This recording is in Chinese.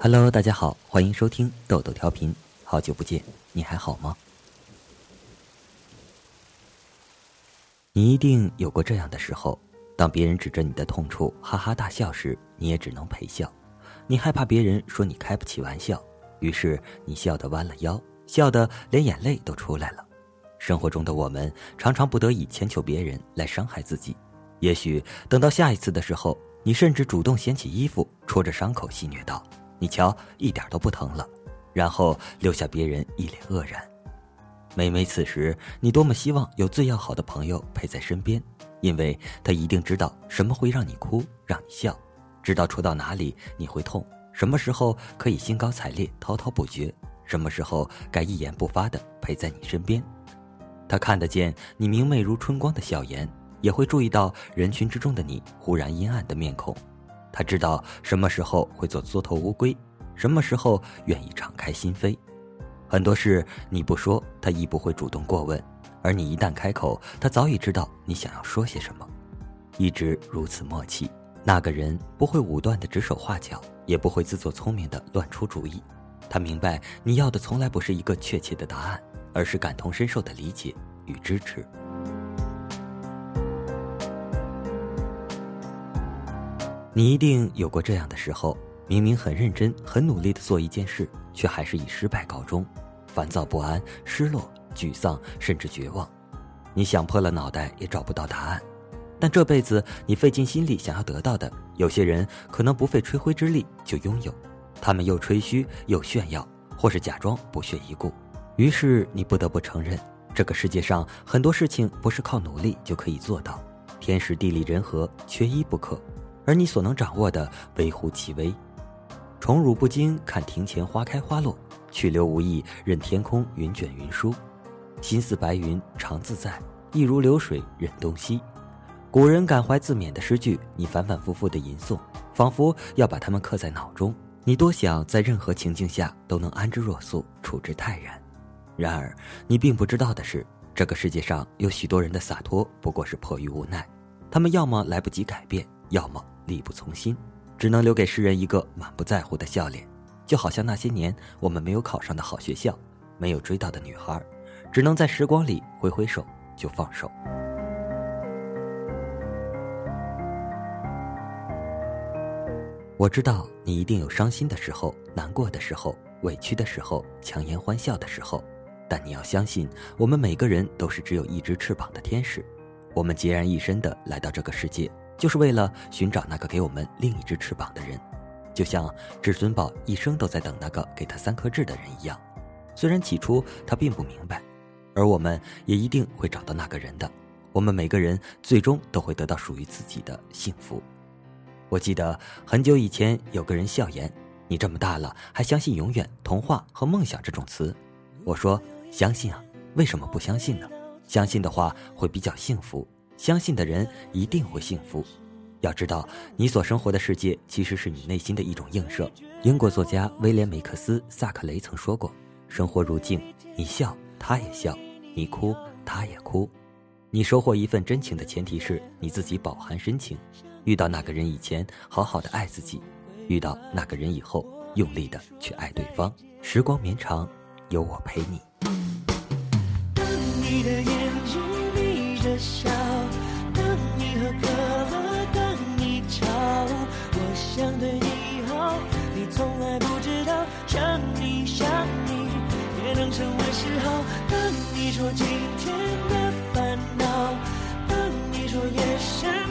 Hello，大家好，欢迎收听豆豆调频。好久不见，你还好吗？你一定有过这样的时候，当别人指着你的痛处哈哈大笑时，你也只能陪笑。你害怕别人说你开不起玩笑，于是你笑得弯了腰，笑得连眼泪都出来了。生活中的我们常常不得已迁就别人来伤害自己，也许等到下一次的时候，你甚至主动掀起衣服戳着伤口戏谑道。你瞧，一点都不疼了，然后留下别人一脸愕然。每每此时，你多么希望有最要好的朋友陪在身边，因为他一定知道什么会让你哭，让你笑，知道戳到哪里你会痛，什么时候可以兴高采烈滔滔不绝，什么时候该一言不发的陪在你身边。他看得见你明媚如春光的笑颜，也会注意到人群之中的你忽然阴暗的面孔。他知道什么时候会做缩头乌龟，什么时候愿意敞开心扉。很多事你不说，他亦不会主动过问；而你一旦开口，他早已知道你想要说些什么。一直如此默契，那个人不会武断的指手画脚，也不会自作聪明的乱出主意。他明白你要的从来不是一个确切的答案，而是感同身受的理解与支持。你一定有过这样的时候，明明很认真、很努力的做一件事，却还是以失败告终，烦躁不安、失落、沮丧，甚至绝望。你想破了脑袋也找不到答案，但这辈子你费尽心力想要得到的，有些人可能不费吹灰之力就拥有，他们又吹嘘又炫耀，或是假装不屑一顾。于是你不得不承认，这个世界上很多事情不是靠努力就可以做到，天时地利人和缺一不可。而你所能掌握的微乎其微，宠辱不惊，看庭前花开花落；去留无意，任天空云卷云舒。心似白云常自在，意如流水任东西。古人感怀自勉的诗句，你反反复复的吟诵，仿佛要把它们刻在脑中。你多想在任何情境下都能安之若素，处之泰然。然而，你并不知道的是，这个世界上有许多人的洒脱不过是迫于无奈，他们要么来不及改变，要么。力不从心，只能留给世人一个满不在乎的笑脸，就好像那些年我们没有考上的好学校，没有追到的女孩，只能在时光里挥挥手就放手。我知道你一定有伤心的时候、难过的时候、委屈的时候、强颜欢笑的时候，但你要相信，我们每个人都是只有一只翅膀的天使，我们孑然一身的来到这个世界。就是为了寻找那个给我们另一只翅膀的人，就像至尊宝一生都在等那个给他三颗痣的人一样。虽然起初他并不明白，而我们也一定会找到那个人的。我们每个人最终都会得到属于自己的幸福。我记得很久以前有个人笑言：“你这么大了还相信永远、童话和梦想这种词？”我说：“相信啊，为什么不相信呢？相信的话会比较幸福。”相信的人一定会幸福。要知道，你所生活的世界其实是你内心的一种映射。英国作家威廉·梅克斯·萨克雷曾说过：“生活如镜，你笑，他也笑；你哭，他也哭。你收获一份真情的前提是你自己饱含深情。遇到那个人以前，好好的爱自己；遇到那个人以后，用力的去爱对方。时光绵长，有我陪你。”你的眼睛眯着笑当你喝可乐当你吵我想对你好你从来不知道想你想你。也能成为嗜好当你说今天的烦恼当你说夜深